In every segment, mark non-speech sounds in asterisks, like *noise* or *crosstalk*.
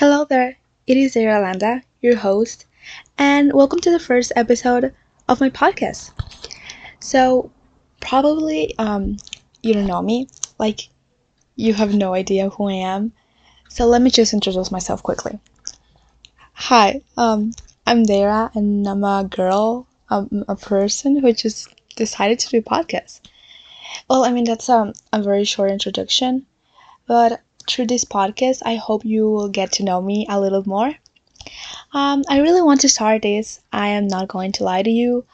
Hello there, it is Landa, your host, and welcome to the first episode of my podcast. So, probably um, you don't know me, like you have no idea who I am. So let me just introduce myself quickly. Hi, um, I'm Dara, and I'm a girl, um, a person who just decided to do a podcast. Well, I mean that's um, a very short introduction, but through this podcast, I hope you will get to know me a little more. Um, I really want to start this. I am not going to lie to you.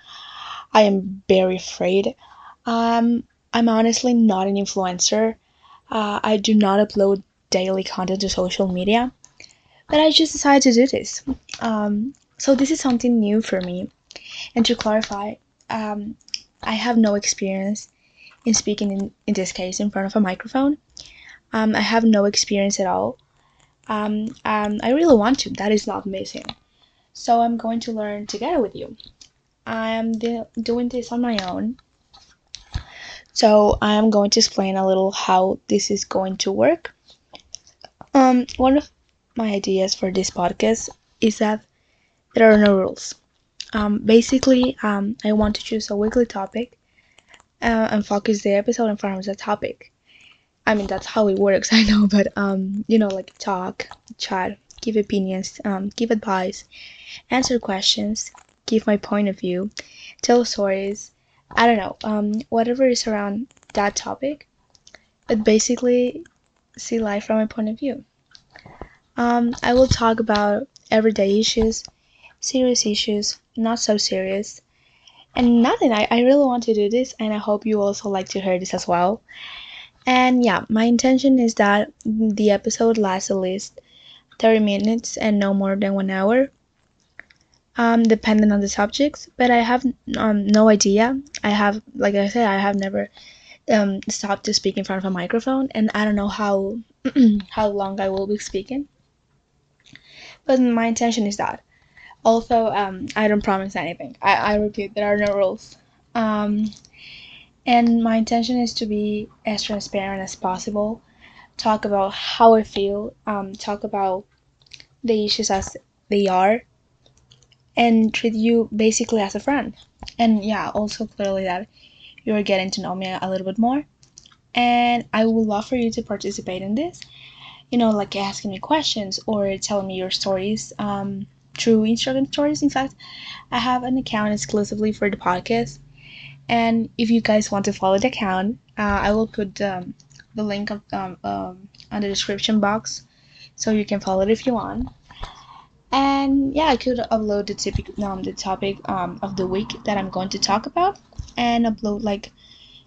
I am very afraid. Um, I'm honestly not an influencer. Uh, I do not upload daily content to social media, but I just decided to do this. Um, so this is something new for me. And to clarify, um, I have no experience in speaking in, in this case in front of a microphone. Um, I have no experience at all. Um, um, I really want to. That is not missing. So I'm going to learn together with you. I am doing this on my own. So I am going to explain a little how this is going to work. Um, one of my ideas for this podcast is that there are no rules. Um, basically, um, I want to choose a weekly topic uh, and focus the episode in front of that topic. I mean, that's how it works, *laughs* I know, but um, you know, like talk, chat, give opinions, um, give advice, answer questions, give my point of view, tell stories. I don't know, um, whatever is around that topic, but basically see life from my point of view. Um, I will talk about everyday issues, serious issues, not so serious, and nothing. I, I really want to do this, and I hope you also like to hear this as well. And yeah, my intention is that the episode lasts at least 30 minutes and no more than one hour, um, depending on the subjects. But I have um, no idea. I have, like I said, I have never um, stopped to speak in front of a microphone, and I don't know how *clears throat* how long I will be speaking. But my intention is that. Also, um, I don't promise anything. I, I repeat, there are no rules. Um, and my intention is to be as transparent as possible talk about how i feel um, talk about the issues as they are and treat you basically as a friend. And yeah also clearly that you're getting to know me a little bit more. And i would love for you to participate in this you know like asking me questions or telling me your stories um, through instagram stories. In fact i have an account exclusively for the podcast and if you guys want to follow the account, uh, I will put um, the link of, um, um, on the description box so you can follow it if you want. And yeah, I could upload the typical um, the topic um, of the week that I'm going to talk about, and upload like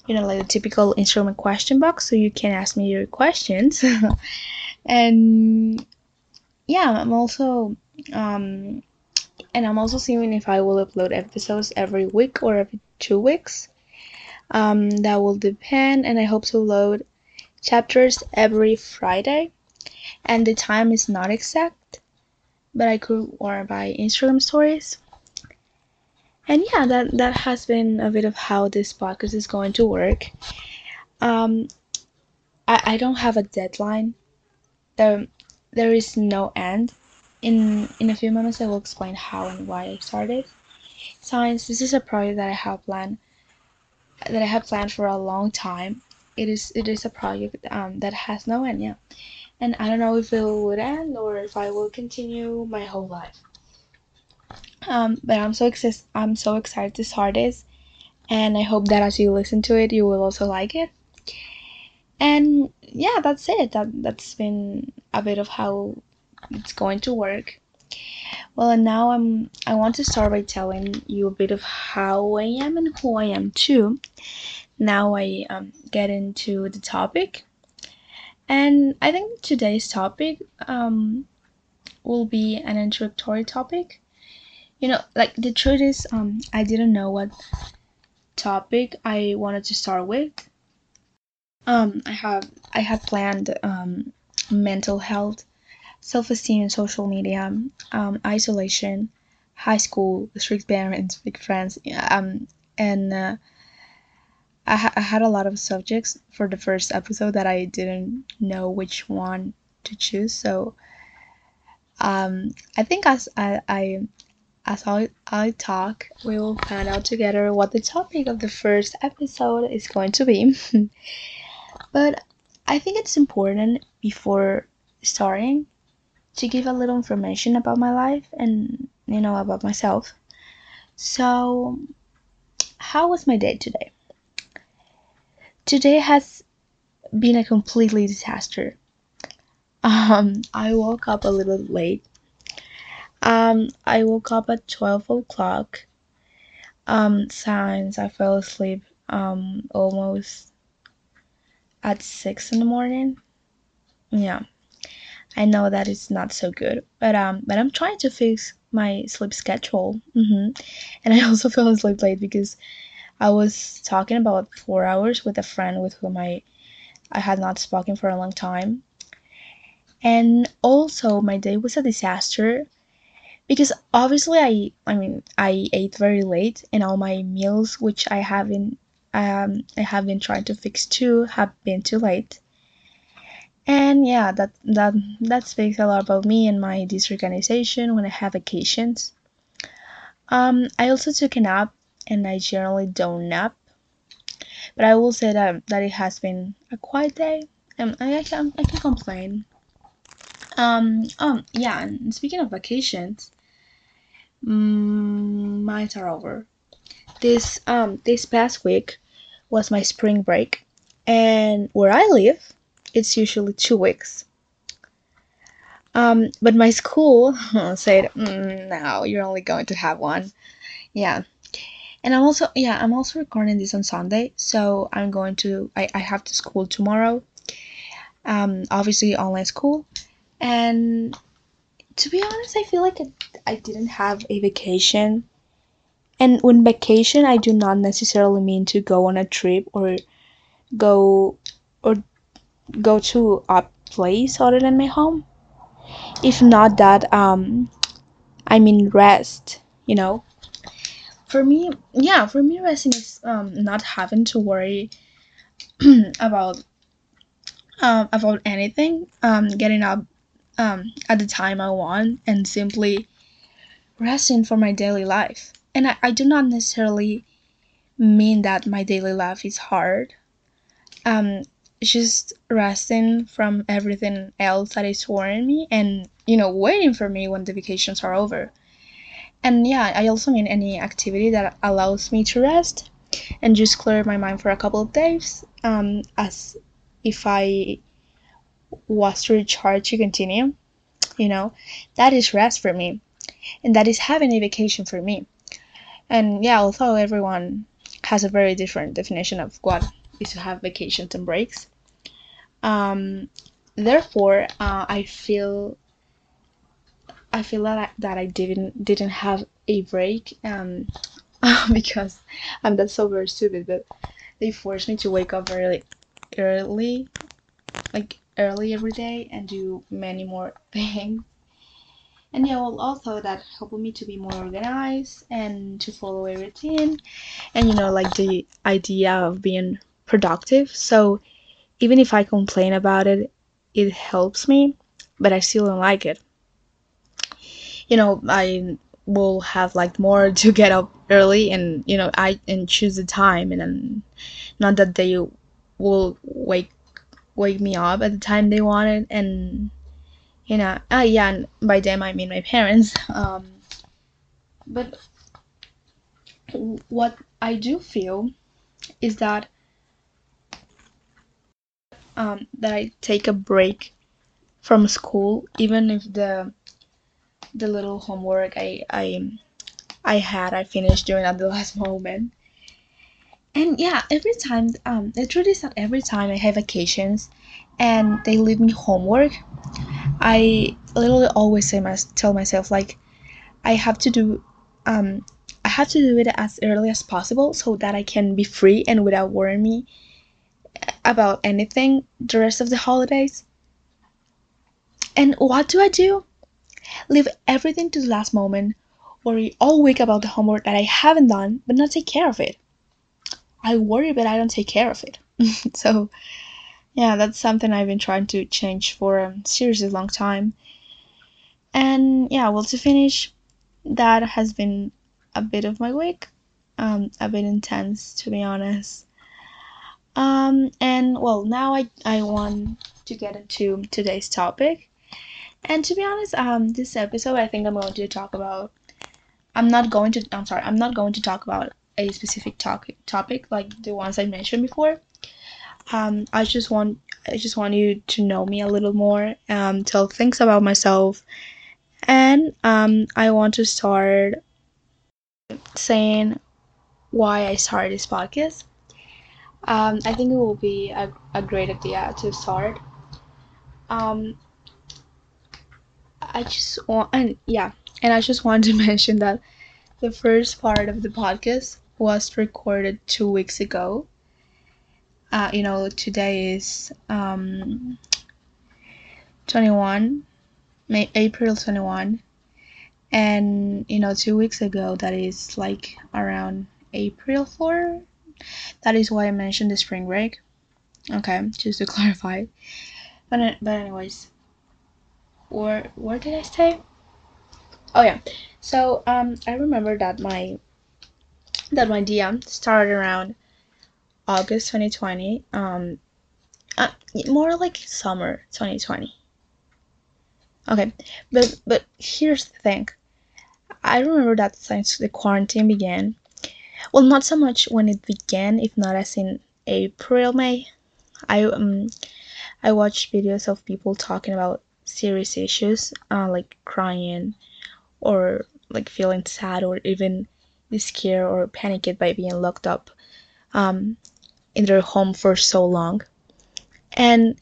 you know like the typical Instagram question box so you can ask me your questions. *laughs* and yeah, I'm also um, and I'm also seeing if I will upload episodes every week or every two weeks. Um, that will depend, and I hope to load chapters every Friday. And the time is not exact, but I could or by Instagram stories. And yeah, that that has been a bit of how this podcast is going to work. Um, I, I don't have a deadline. There, there is no end. In in a few moments, I will explain how and why I started. Science, this is a project that I have planned that I have planned for a long time. It is it is a project um, that has no end, yeah. And I don't know if it would end or if I will continue my whole life. Um, but I'm so excited. I'm so excited to start this, and I hope that as you listen to it, you will also like it. And yeah, that's it. That that's been a bit of how it's going to work. Well, and now I'm I want to start by telling you a bit of how I am and who I am too. Now I um, get into the topic, and I think today's topic um, will be an introductory topic. You know, like the truth is, um, I didn't know what topic I wanted to start with. Um, I have I had planned um, mental health self-esteem in social media, um, isolation, high school, strict parents, big friends, um, and uh, I, ha- I had a lot of subjects for the first episode that I didn't know which one to choose. So um, I think as I, I as I, I talk, we will find out together what the topic of the first episode is going to be. *laughs* but I think it's important before starting to give a little information about my life and you know about myself. So, how was my day today? Today has been a completely disaster. Um, I woke up a little late. Um, I woke up at 12 o'clock. Um, since I fell asleep um, almost at 6 in the morning. Yeah. I know that it's not so good, but um, but I'm trying to fix my sleep schedule. hmm And I *laughs* also fell asleep late because I was talking about four hours with a friend with whom I I had not spoken for a long time. And also my day was a disaster because obviously I I mean I ate very late and all my meals which I haven't um I have been trying to fix too have been too late. And yeah, that that that speaks a lot about me and my disorganization when I have vacations. Um, I also took a nap, and I generally don't nap, but I will say that that it has been a quiet day, and I, can I can complain. Um, um, yeah. And speaking of vacations, mm, mine are over. This um this past week was my spring break, and where I live, it's usually two weeks. Um, but my school *laughs* said, mm, no, you're only going to have one. Yeah. And I'm also, yeah, I'm also recording this on Sunday. So I'm going to, I, I have to school tomorrow. Um, obviously online school. And to be honest, I feel like I, I didn't have a vacation. And when vacation, I do not necessarily mean to go on a trip or go or go to a place other than my home. If not that, um, I mean rest. You know, for me, yeah, for me, resting is um not having to worry *clears throat* about um about anything. Um, getting up um at the time I want and simply resting for my daily life. And I, I do not necessarily mean that my daily life is hard. Um, just resting from everything else that is worrying me and you know waiting for me when the vacations are over. And yeah i also mean any activity that allows me to rest and just clear my mind for a couple of days um, as if i was to recharge to continue you know that is rest for me. And that is having a vacation for me. And yeah although everyone has a very different definition of what is to have vacations and breaks. Um, therefore uh, i feel i feel that I, that I didn't didn't have a break um, *laughs* because i'm that's so very stupid but they forced me to wake up very early like early every day and do many more *laughs* things. And yeah well also that helped me to be more organized and to follow a routine and you know like the idea of being productive so even if I complain about it, it helps me, but I still don't like it. You know, I will have like more *laughs* to get up early and you know I and choose the time and then not that they will wake wake me up at the time they want it and you know uh, yeah and by them I mean my parents *laughs* um, but what I do feel is that um, that I take a break from school, even if the the little homework I I I had I finished doing at the *laughs* last moment. And yeah, every time um, the truth is that every time I have vacations and they leave me homework, I literally always say my, tell myself like I have to do um I have to do it as early as possible so that I can be free and without worrying me about anything the rest of the holidays. And what do I do? Leave everything to the last moment, worry all week about the homework that I haven't done, but not take care of it. I worry, but I don't take care of it. *laughs* so, yeah, that's something I've been trying to change for a seriously long time. And yeah, well, to finish, that has been a bit of my week. Um, a bit intense, to be honest. Um, and well, now I, I want to get into today's topic. And to be honest, um, this episode I think I'm going to talk about. I'm not going to. I'm sorry. I'm not going to talk about a specific topic topic like the ones I mentioned before. Um, I just want I just want you to know me a little more, um, tell things about myself, and um, I want to start saying why I started this podcast. Um, I think it will be a, a great idea to start. Um, I just want, and yeah, and I just wanted to *laughs* mention that the first part of the podcast was recorded two weeks ago. Uh, you know, today is um, 21, May, April 21. And, you know, two weeks ago, that is like around April 4. That is why I mentioned the spring break. Okay, just to *laughs* clarify. But, but anyways, where, where did I stay? Oh yeah, so um, I remember that my that my DM started around August 2020. Um, uh, more like summer 2020. Okay, but but here's the thing. I remember that since the quarantine began, well, not so much when it began, if not as in April, May. I um I watched videos of people talking about serious issues, uh, like crying, or like feeling sad, or even scared or panicked by being locked up um, in their home for so long. And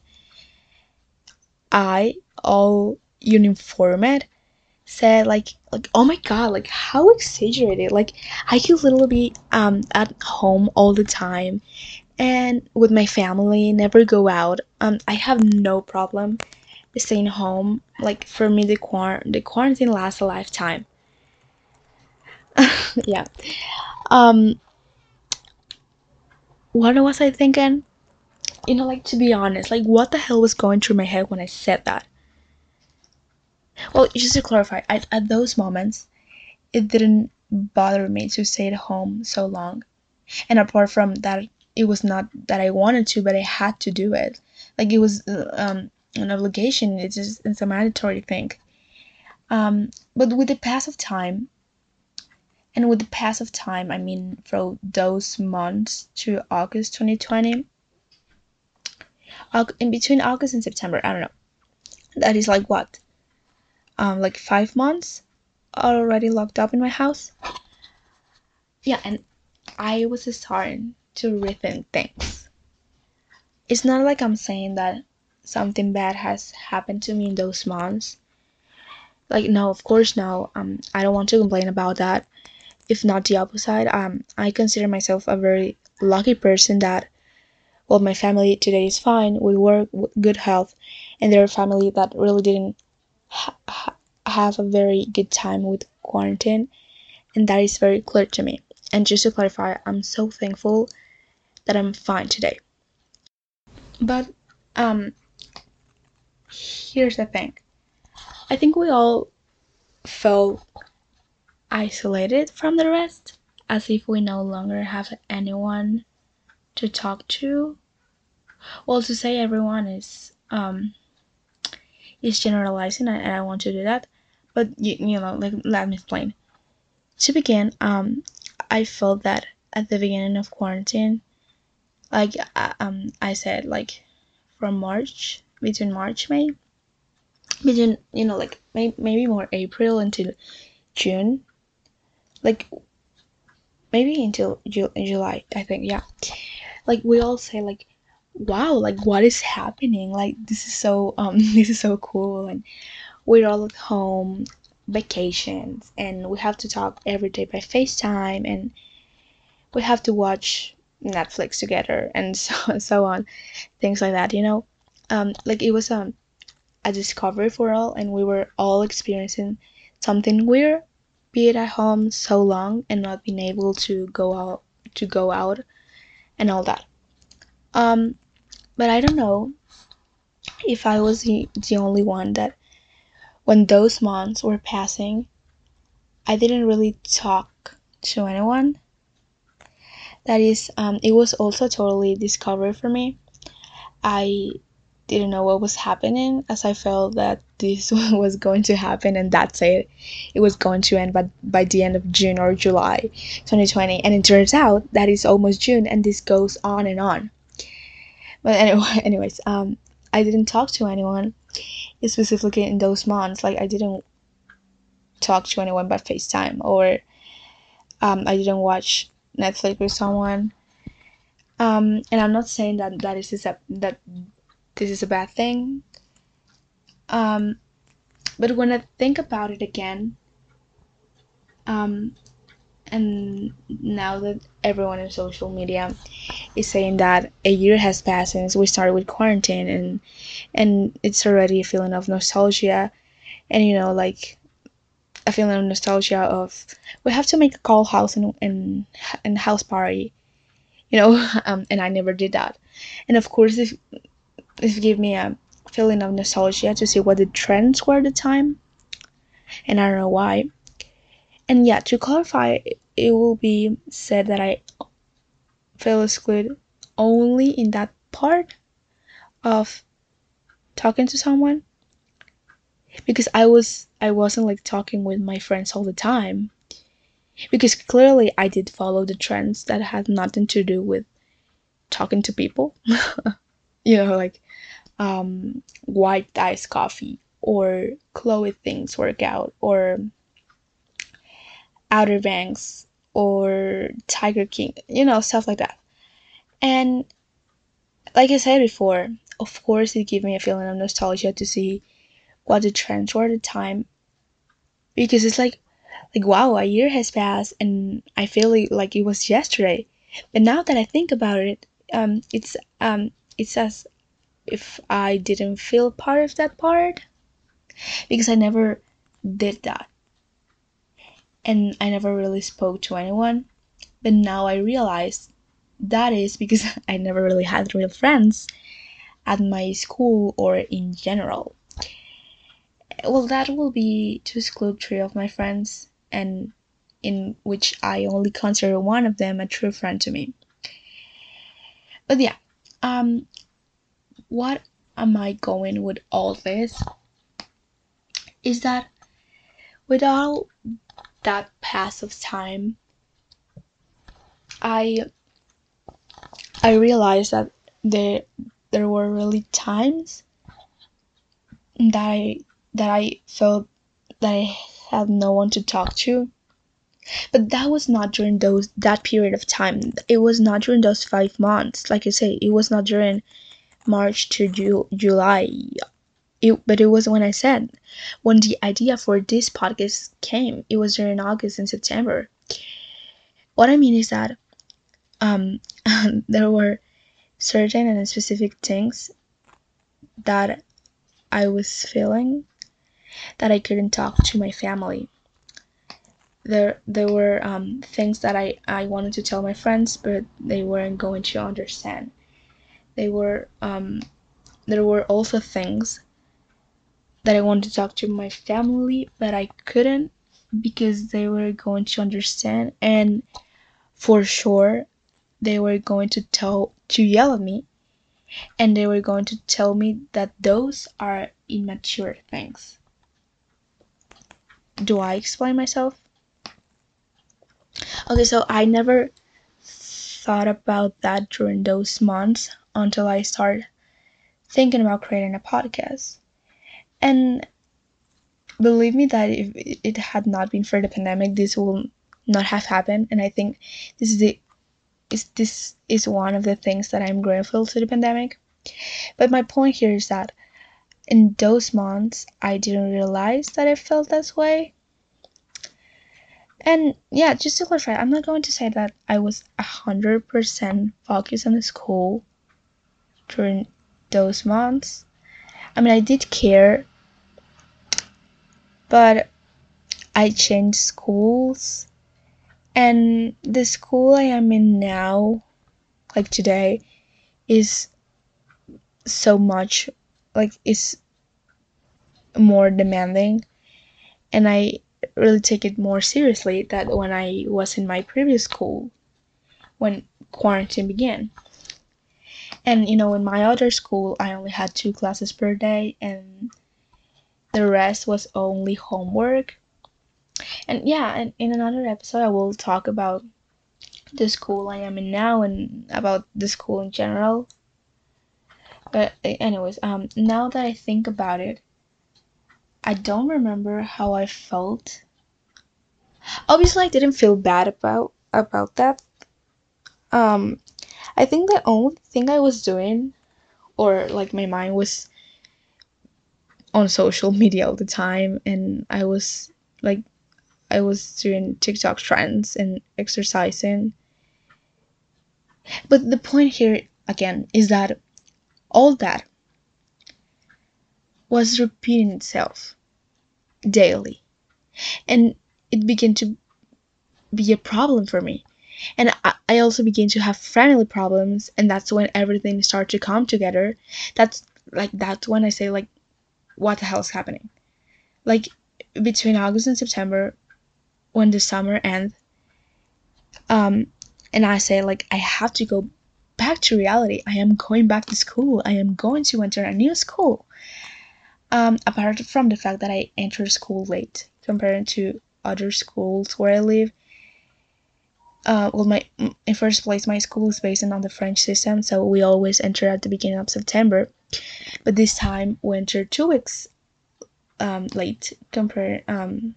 I, all uniformed, said like like oh my god like how exaggerated. Like i could literally be um at home all the time and with my family never go out. Um i have no problem staying home like for me the quar- the quarantine lasts a lifetime. *laughs* Yeah. Um what was i thinking? You know like to be honest like what the hell was going through my head when i said that well just to clarify I, at those moments it didn't bother me to stay at home so long. And apart from that it was not that i wanted to but i had to do it. Like it was uh, um, an obligation. It's just it's a mandatory thing. Um, but with the pass of time and with the pass of time i mean from those months to august 2020 in between august and september i don't know. That is like what um, like five months already locked up in my house. Yeah and i was starting to rethink things. It's not like i'm saying that something bad has happened to me in those months. Like no of course no. Um i don't want to complain about that. If not the opposite um i consider myself a very lucky person that well my family today is fine. We work with good health and they're a family that really didn't ha- have a very good time with quarantine and that is very clear to me. And just to clarify i'm so thankful that i'm fine today. But um here's the thing. I think we all felt isolated from the rest as if we no longer have anyone to talk to. Well to say everyone is um is generalizing and i want to do that. But you, you know like let me explain. To begin um i felt that at the beginning of quarantine like uh, um i said like from march between march may between you know like may, maybe more april until june like maybe until Ju- july i think yeah. Like we all say like wow like what is happening? Like this is so um *laughs* this is so cool. And we're all at home vacations and we have to talk every day by facetime and we have to watch netflix together *laughs* and so so on things like that you know? Um like it was um, a discovery for all and we were all experiencing something weird be it at home so long and not being able to go out to go out and all that. Um but i don't know if i was the, the only one that when those months were passing, I didn't really talk to anyone. That is, um, it was also totally discovery for me. I didn't know what was happening as I felt that this *laughs* was going to happen and that's it. It was going to end by, by the end of June or July 2020. And it turns out that it's almost June and this goes on and on. But anyway, *laughs* anyways, um, I didn't talk to anyone specifically in those months. Like I didn't talk to anyone by FaceTime or um, I didn't watch Netflix with someone. Um, and I'm not saying that that is a, that this is a bad thing. Um, but when I think about it again, um, and now that everyone in social media is saying that a year has passed since we started with quarantine and and it's already a feeling of nostalgia and you know like a feeling of nostalgia of we have to make a call house and and, and house party you know *laughs* um, and i never did that and of course if this gave me a feeling of nostalgia to see what the trends were at the time. And I don't know why. And yeah, to clarify, it will be said that I feel excluded only in that part of talking to someone because I was I wasn't like talking with my friends all the time because clearly I did follow the trends that had nothing to do with talking to people *laughs* you know like um, white iced coffee or Chloe Ting workout or Outer Banks or Tiger King, you know, stuff like that. And like I said before, of course, it gave me a feeling of nostalgia to see what the trends were at the time because it's like, like wow, a year has passed and I feel like it was yesterday. But now that I think about it, um, it's um, it's as if I didn't feel part of that part because I never did that. And I never really spoke to anyone. But now I realize that is because *laughs* I never really had real friends at my school or in general. Well, that will be to exclude three of my friends, and in which I only consider one of them a true friend to me. But yeah, um, what am I going with all this is that with all that pass of time I I realized that there there were really times that I that I felt that I had no one to talk to. But that was not during those that period of time. It was not during those five months. Like I say, it was not during March to Ju- July. It, but it was when I said when the idea for this podcast came. It was during August and September. What I mean is that um, *laughs* there were certain and specific things that I was feeling that I couldn't talk to my family. There, there were um, things that I, I wanted to tell my friends, but they weren't going to understand they were um, there were also things that I wanted to talk to my family, but I couldn't because they were going to understand and for sure they were going to tell to yell at me and they were going to tell me that those are immature things. Do I explain myself? Okay, so I never thought about that during those months until I started thinking about creating a podcast. And believe me that if it had not been for the pandemic, this will not have happened. And I think this is the is this is one of the things that I'm grateful to the pandemic. But my point here is that in those months I didn't realize that I felt this way. And yeah, just to clarify, I'm not going to say that I was hundred percent focused on the school during those months. I mean, I did care, but I changed schools, and the school I am in now, like today, is so much like is more demanding and I really take it more seriously than when I was in my previous school when quarantine began. And you know, in my other school, I only had two classes per day, and the rest was only homework. And yeah, and in another episode, I will talk about the school I am in now and about the school in general. But anyways, um, now that I think about it, I don't remember how I felt. Obviously, I didn't feel bad about about that. Um, I think the only thing I was doing, or like my mind was on social media all the time, and I was like, I was doing TikTok trends and exercising. But the point here again is that all that was repeating itself daily. And it began to be a problem for me. And I, also began to have family problems, and that's when everything started to come together. That's like that's when I say like, what the hell is happening? Like between August and September, when the summer ends, um, and I say like I have to go back to reality. I am going back to school. I am going to enter a new school. Um, apart from the fact that I entered school late compared to other schools where I live. Uh, well, my in first place, my school is based on the French system, so we always enter at the beginning of September. But this time, we entered two weeks um, late compared. Um,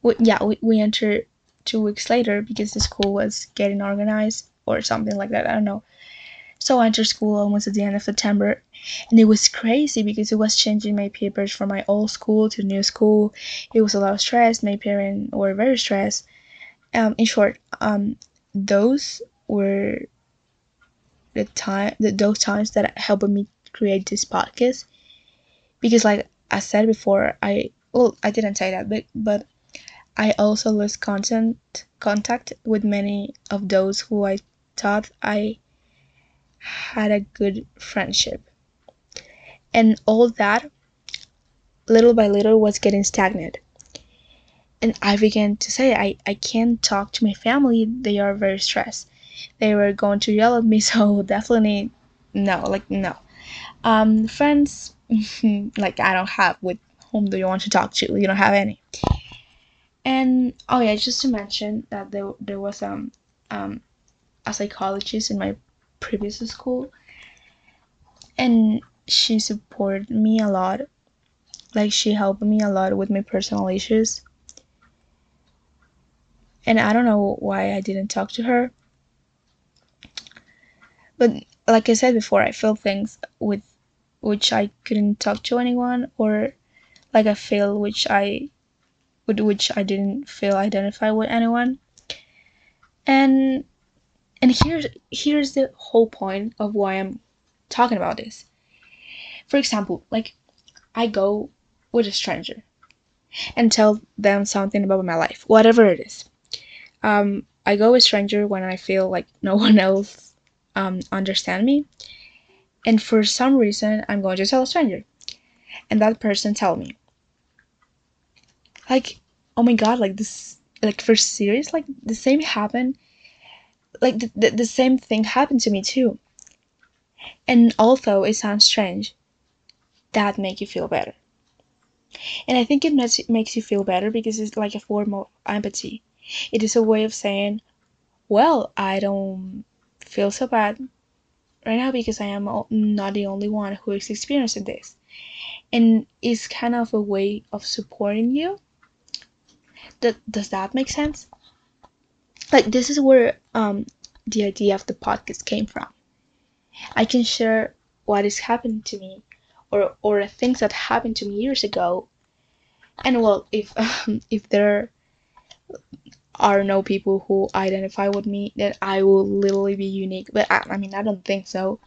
we, yeah, we, we entered two weeks later because the school was getting organized or something like that. I don't know. So I entered school almost at the end of September, and it was crazy because it was changing my papers from my old school to new school. It was a lot of stress. My parents were very stressed. Um, in short, um, those were the time, the, those times that helped me create this podcast. Because, like I said before, I well, I didn't say that, but but I also lost content contact with many of those who I thought I had a good friendship. And all that, little by little, was getting stagnant. And I began to say, I, I can't talk to my family. They are very stressed. They were going to yell at me, *laughs* so definitely no, like, no. Um, friends, *laughs* like, I don't have. With whom do you want to talk to? You don't have any. And oh yeah, just to mention that there there was um um a psychologist in my previous school and she supported me a lot like she helped me a lot with my personal issues and i don't know why i didn't talk to her but like i said before i feel things with which i couldn't talk to anyone or like i feel which i with which i didn't feel identified with anyone and and here's here's the whole point of why I'm talking about this. For example, like I go with a stranger and tell them something about my life, whatever it is. Um, I go with stranger when I feel like no *laughs* one else um, understand me, and for some reason I'm going to tell a stranger, and that person tell me, like, oh my god, like this, like for serious, like the same happened like the, the, the same thing happened to me too. And although it sounds strange, that make you feel better. And I think it makes, makes you feel better because it's like a form of empathy. It is a way of saying, well, I don't feel so bad right now because I am not the only one who is experiencing this. And it's kind of a way of supporting you. That, does that make sense? like this is where um the idea of the podcast came from i can share what is happening to me or or things that happened to me years ago and well if um, *laughs* if there are no people who identify with me then i will literally be unique but I, I mean i don't think so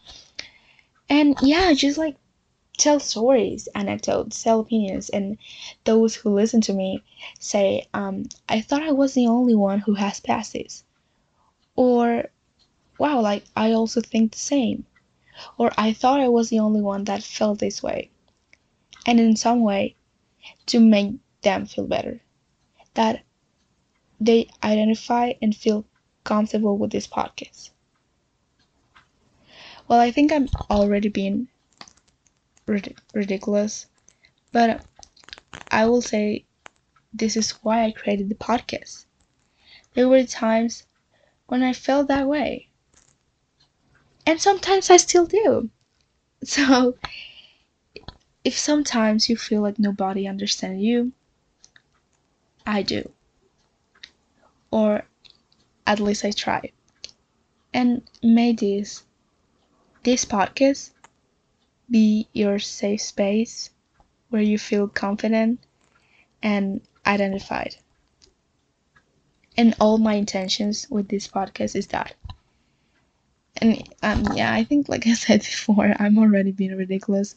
and yeah just like tell stories, anecdotes, tell opinions, and those who listen to me say, um, I thought I was the only one who has passed this. Or, wow, like, I also think the same. Or, I thought I was the only one that felt this way. and in some way to make them feel better. That they identify and feel comfortable with this podcast. Well, I think I'm already being rid- ridiculous, but I will say this is why I created the podcast. There were times when I felt that way, and sometimes I still do. *laughs* So, if sometimes you feel like nobody understands you, I do. Or at least I try. And may this this podcast be your safe space where you feel confident and identified. And all my intentions with this podcast is that. And um, yeah, I think, like I *laughs* said before, I'm already being ridiculous,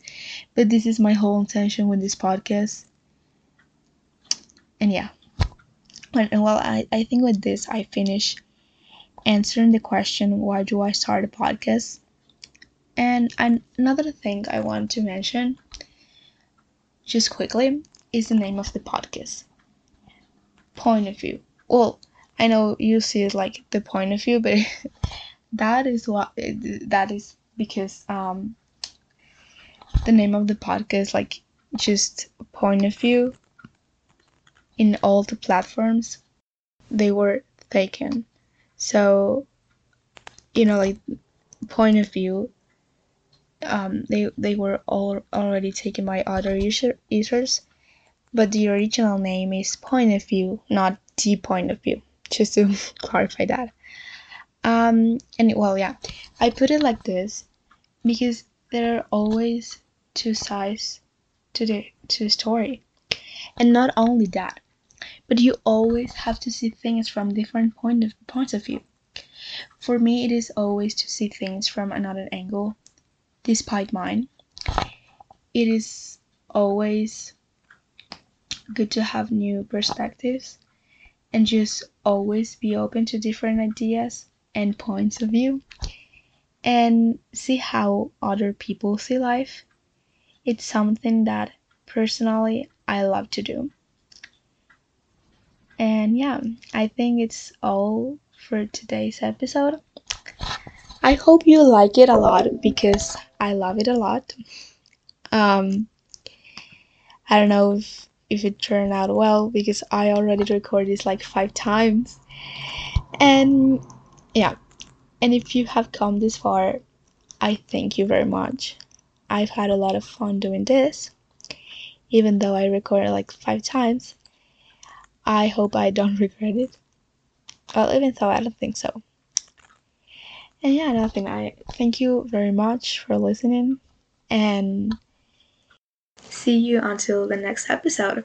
but this is my whole intention with this podcast. And yeah, and well, I, I think with this, I finish answering the question why do I start a podcast? And another thing I want to mention, just quickly, is the name of the podcast. Point of view. Well, I know you see it like the point of view, but *laughs* that is what that is because um the name of the podcast like just point of view in all the platforms they were taken. So you know like point of view um, they they were all already taken by other user, users. But the original name is point of view not the point of view *laughs* just to *laughs* clarify that. Um and well yeah i put it like this because there are always two sides to the to the story. And not only that but you always have to see things from different point of points of view for me it is always to see things from another angle despite mine. It is always good to have new perspectives and just always be open to different ideas and points of view and see how other people see life. It's something that personally I love to do. And yeah, I think it's all for today's episode. I hope you like it a lot because I love it a lot. Um, I don't know if if it turned out well because I already recorded this like five times. And yeah, and if you have come this far, I thank you very much. I've had a lot of fun doing this, even though I recorded like five times. I hope I don't *laughs* regret it. Well, even though I don't think so. And yeah, nothing. I thank you very much for listening and see you until the next episode.